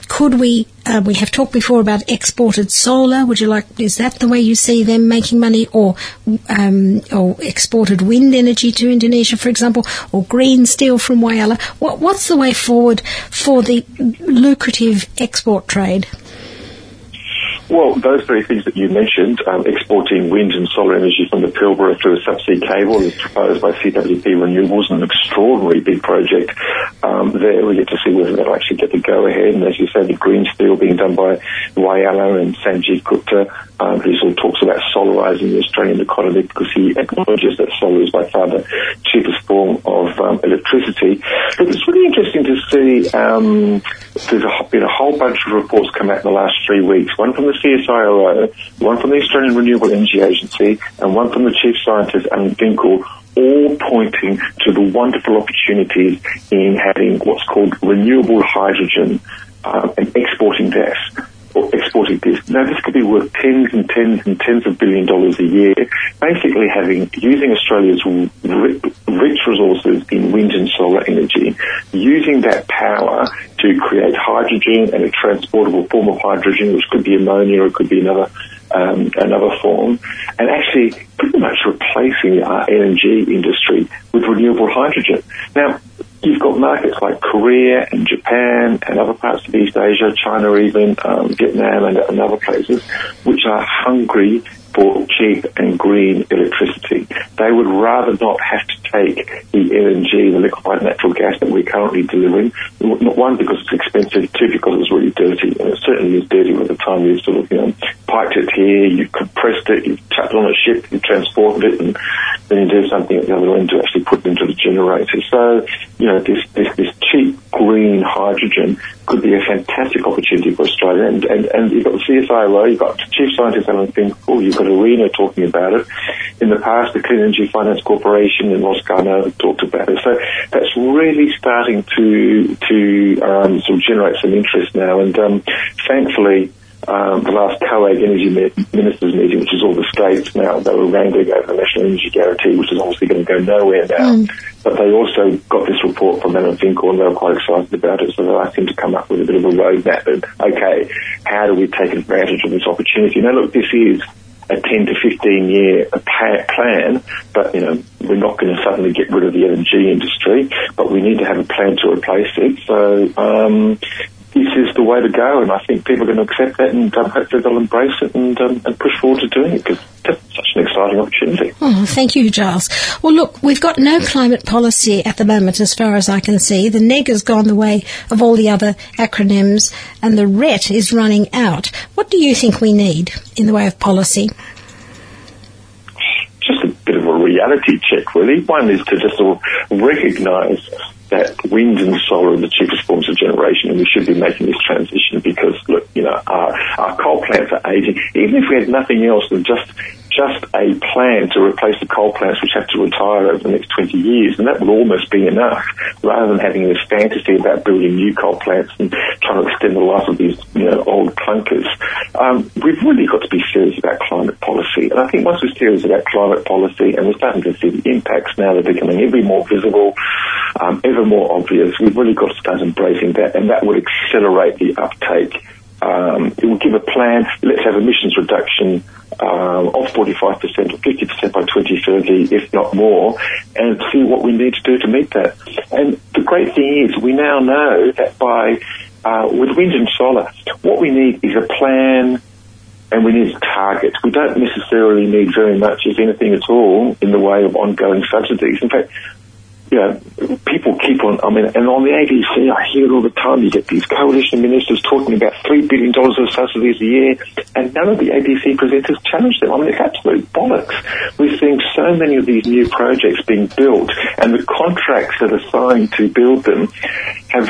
B: Could we uh, we have talked before about exported solar. Would you like? Is that the way you see them making money, or um, or exported wind energy to Indonesia, for example, or green steel from Whyalla? What, what's the way forward for the lucrative export trade?
K: Well, those very things that you mentioned, um, exporting wind and solar energy from the Pilbara through a subsea cable is proposed by CWP Renewables, an extraordinary big project. Um, there we get to see whether they'll actually get the go-ahead. And as you said, the green steel being done by Whyalla and Sanjeev Gupta, um, who sort of talks about solarizing the Australian economy because he acknowledges that solar is by far the cheapest form of um, electricity. But it's really interesting to see um, there's a, been a whole bunch of reports come out in the last three weeks. One from the CSIRO, one from the Australian Renewable Energy Agency, and one from the Chief Scientist, Alan Finkel, all pointing to the wonderful opportunities in having what's called renewable hydrogen uh, and exporting gas exporting this. Now, this could be worth tens and tens and tens of billion dollars a year. Basically, having using Australia's rich resources in wind and solar energy, using that power to create hydrogen and a transportable form of hydrogen, which could be ammonia or it could be another um, another form, and actually pretty much replacing our LNG industry with renewable hydrogen. Now, you've got markets like Korea and Japan and other parts of East Asia, China even, um, Vietnam and, and other places, which are hungry for cheap and green electricity. They would rather not have to take the LNG, the liquefied natural gas that we're currently delivering. Not one because it's expensive, two because it's really dirty, and it certainly is dirty by the time you've sort of you know piped it here, you compressed it, you tapped it on a ship, you transported it, and then you do something at the other end to actually put into the generator. So you know this this, this cheap green hydrogen could be a fantastic opportunity for Australia. And, and, and you've got the CSIRO, you've got Chief Scientist Alan Finkel, you've got ARENA talking about it. In the past, the Clean Energy Finance Corporation in Ross Garnaut talked about it. So that's really starting to to um, sort of generate some interest now. And um, thankfully, um, the last COAG Energy Ministers meeting, which is all the states now, they were wrangling over the National Energy Guarantee, which is obviously going to go nowhere now.
B: Mm.
K: But they also got this report from Alan Finkel and they were quite excited about it, so they asked him to come up with a bit of a roadmap and, okay, how do we take advantage of this opportunity? Now look, this is a 10 to 15 year plan, but you know, we're not going to suddenly get rid of the LNG industry, but we need to have a plan to replace it. So, um, this is the way to go, and I think people are going to accept that, and um, hopefully they'll embrace it and, um, and push forward to doing it because that's such an exciting opportunity.
B: Oh, thank you, Giles. Well, look, we've got no climate policy at the moment, as far as I can see. The NEG has gone the way of all the other acronyms, and the RET is running out. What do you think we need in the way of policy?
K: Just a bit of a reality check, really. One is to just sort of recognise that wind and solar are the cheapest forms of generation, and we should be making this transition because, look, you know, our, our coal plants are aging. Even if we had nothing else than just just a plan to replace the coal plants which have to retire over the next 20 years, and that would almost be enough, rather than having this fantasy about building new coal plants and trying to extend the life of these, you know, old clunkers. Um, we've really got to be serious about climate policy, and I think once we're serious about climate policy, and we're starting to see the impacts now, they're becoming ever more visible, um, ever more obvious, we've really got to start embracing that, and that would accelerate the uptake um, it will give a plan. Let's have emissions reduction um, of 45% or 50% by 2030, if not more, and see what we need to do to meet that. And the great thing is, we now know that by uh, with wind and solar, what we need is a plan and we need targets. We don't necessarily need very much, if anything at all, in the way of ongoing subsidies. In fact, know, people keep on, I mean, and on the ABC, I hear it all the time. You get these coalition ministers talking about $3 billion of subsidies a year, and none of the ABC presenters challenge them. I mean, it's absolute bollocks. We're seeing so many of these new projects being built, and the contracts that are signed to build them have,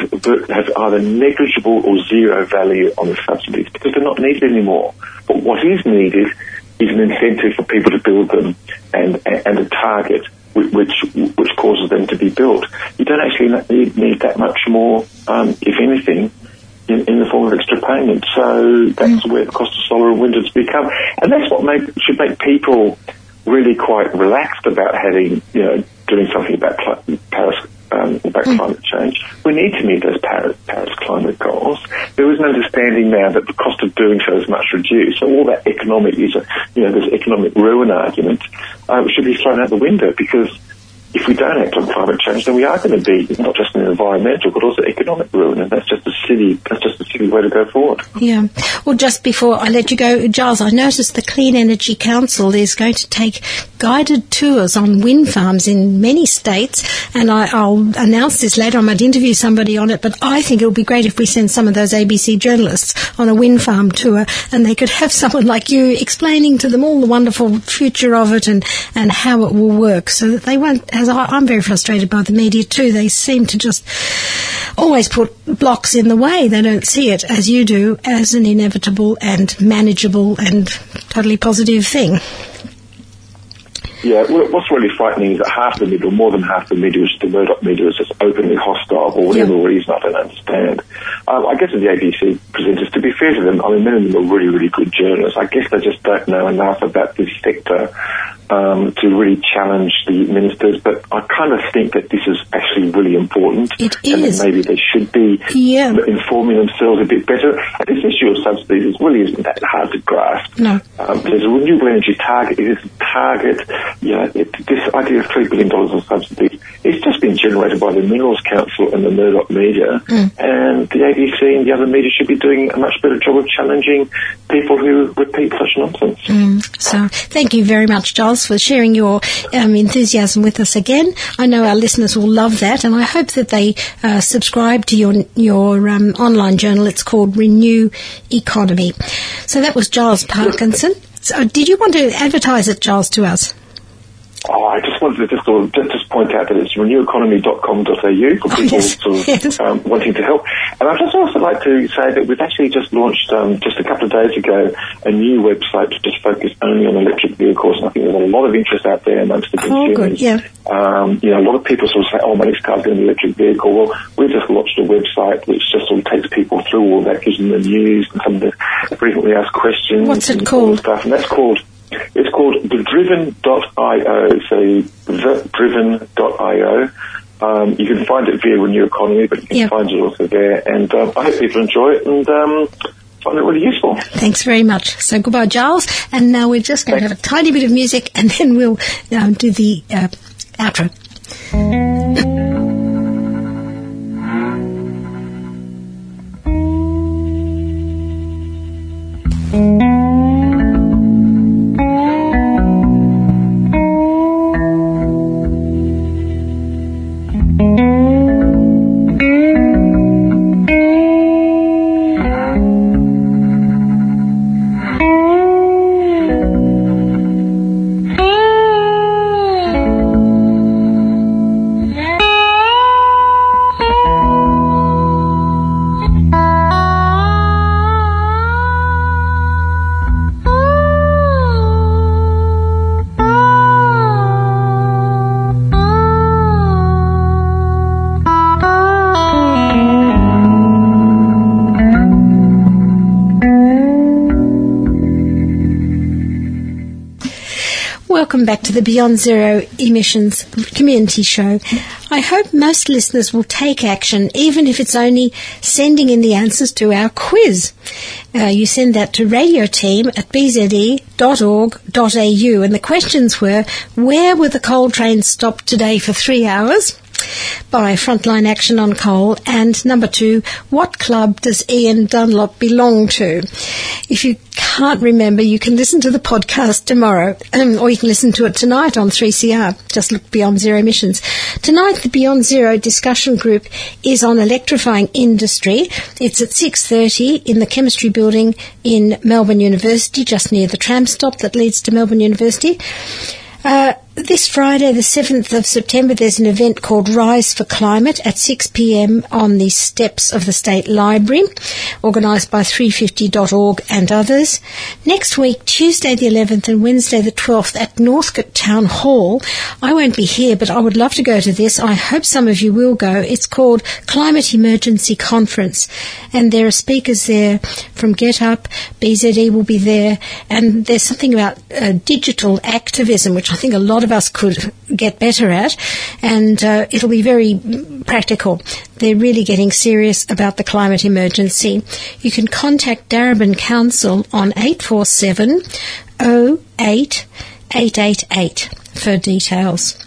K: have either negligible or zero value on the subsidies because they're not needed anymore. But what is needed is an incentive for people to build them and, and a target which which causes them to be built. You don't actually need, need that much more, um, if anything, in, in, the form of extra payment. So that's mm. where the cost of solar and wind has become, and that's what make, should make people really quite relaxed about having you know doing something about Paris um, about mm. climate change. We need to meet those Paris, Paris climate goals. There is an understanding now that the cost of doing so is much reduced. So all that economic, you know, this economic ruin argument uh, should be thrown out the window because if we don't act on climate change, then we are going to be not just an environmental but also economic ruin, and that's just a silly that's just a silly way to go forward.
B: Yeah. Well, just before I let you go, Giles, I noticed the Clean Energy Council is going to take guided tours on wind farms in many states, and I, will announce this later. I might interview somebody on it, but I think it would be great if we send some of those ABC journalists on a wind farm tour, and they could have <laughs> someone like you explaining to them all the wonderful future of it and and how it will work, so that they won't as I, am very frustrated by the media too. They seem to just always put blocks in the way. They don't see it as you do as an inevitable and manageable and totally positive thing.
K: Yeah, well, what's really frightening is that half the media, or more than half the media, the Murdoch media, is just openly hostile for whatever yep. reason I don't understand. Um, I guess the ABC presenters, to be fair to them, I mean, many of them are really, really good journalists. I guess they just don't know enough about this sector um, to really challenge the ministers. But I kind of think that this is actually really important.
B: It
K: and
B: is.
K: maybe they should be
B: yeah.
K: informing themselves a bit better. And this issue of subsidies is really isn't that hard to grasp.
B: No.
K: Um, there's a renewable energy target. It is a target. You know, it, this idea of $3 billion of subsidies, it's just been generated by the Minerals Council and the Murdoch media. Mm. And the ABC and the other media should be doing a much better job of challenging people who repeat such nonsense.
B: Mm. So thank you very much, Giles for sharing your um, enthusiasm with us again. I know our listeners will love that, and I hope that they uh, subscribe to your your um, online journal. It's called Renew Economy. So that was Giles Parkinson. So did you want to advertise it, Giles, to us?
K: Oh, I just wanted to just, sort of, just, point out that it's reneweconomy.com.au for people oh, yes. sort of, yes. um, wanting to help. And I'd just also like to say that we've actually just launched, um, just a couple of days ago, a new website to just focus only on electric vehicles. And I think there's a lot of interest out there amongst the
B: consumers.
K: Oh,
B: good, yeah.
K: Um, you know, a lot of people sort of say, oh, my next car's going to be an electric vehicle. Well, we've just launched a website which just sort of takes people through all that, gives them the news and some of the frequently asked questions.
B: What's it called?
K: Stuff. And that's called it's called thedriven.io, so thedriven.io. Um, you can find it via Renew Economy, but you can yep. find it also there. And um, I hope people enjoy it and um, find it really useful.
B: Thanks very much. So goodbye, Giles. And now we're just going Thanks. to have a tiny bit of music and then we'll um, do the uh, outro. The Beyond Zero Emissions Community Show. I hope most listeners will take action, even if it's only sending in the answers to our quiz. Uh, you send that to radio team at bze.org.au, and the questions were, where were the coal trains stopped today for three hours? By Frontline Action on Coal? And number two, what club does Ian Dunlop belong to? If you can't remember, you can listen to the podcast tomorrow, um, or you can listen to it tonight on 3CR. Just look Beyond Zero Emissions. Tonight, the Beyond Zero discussion group is on electrifying industry. It's at 6.30 in the chemistry building in Melbourne University, just near the tram stop that leads to Melbourne University. Uh, this Friday, the 7th of September, there's an event called Rise for Climate at 6 pm on the steps of the State Library, organised by 350.org and others. Next week, Tuesday the 11th and Wednesday the 12th at Northcote Town Hall. I won't be here, but I would love to go to this. I hope some of you will go. It's called Climate Emergency Conference, and there are speakers there from Get Up, BZE will be there, and there's something about uh, digital activism, which I think a lot of us could get better at, and uh, it'll be very practical. They're really getting serious about the climate emergency. You can contact Darebin Council on 847 08 888 for details.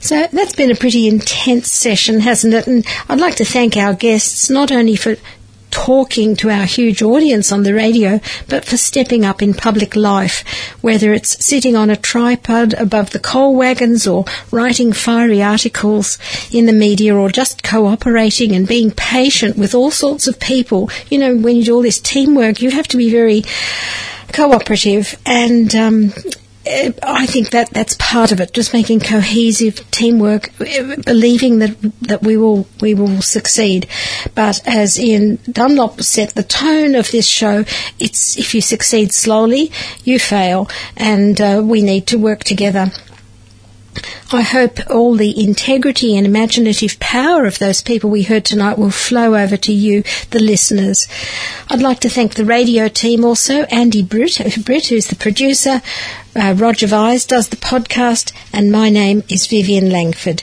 B: So that's been a pretty intense session, hasn't it? And I'd like to thank our guests not only for talking to our huge audience on the radio, but for stepping up in public life, whether it's sitting on a tripod above the coal wagons or writing fiery articles in the media or just cooperating and being patient with all sorts of people. You know, when you do all this teamwork, you have to be very cooperative and um, I think that that's part of it. Just making cohesive teamwork, uh, believing that that we will we will succeed. But as Ian Dunlop set the tone of this show, it's if you succeed slowly, you fail, and uh, we need to work together. I hope all the integrity and imaginative power of those people we heard tonight will flow over to you, the listeners. I'd like to thank the radio team also, Andy Britt, <laughs> Britt who's the producer, uh, Roger Vise does the podcast, and my name is Vivian Langford.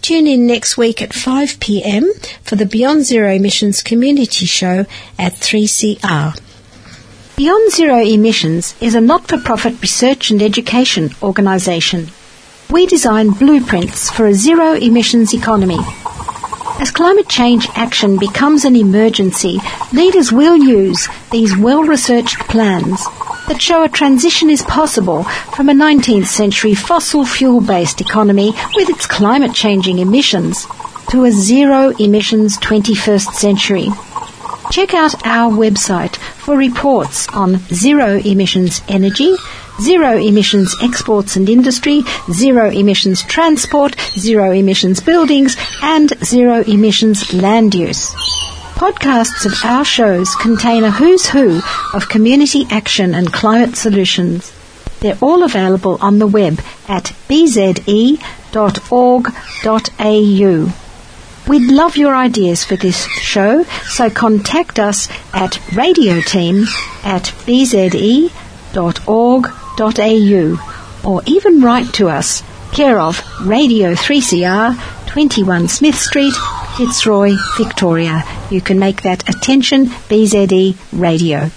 B: Tune in next week at 5 pm for the Beyond Zero Emissions Community Show at 3CR. Beyond Zero Emissions is a not-for-profit research and education organisation. We design blueprints for a zero emissions economy. As climate change action becomes an emergency, leaders will use these well-researched plans that show a transition is possible from a 19th century fossil fuel based economy with its climate changing emissions to a zero emissions 21st century. Check out our website for reports on zero emissions energy, zero emissions exports and industry, zero emissions transport, zero emissions buildings, and zero emissions land use. Podcasts of our shows contain a who's who of community action and climate solutions. They're all available on the web at bze.org.au. We'd love your ideas for this show, so contact us at radioteam at bze.org.au or even write to us, care of Radio 3CR, 21 Smith Street, Fitzroy, Victoria. You can make that attention BZE Radio.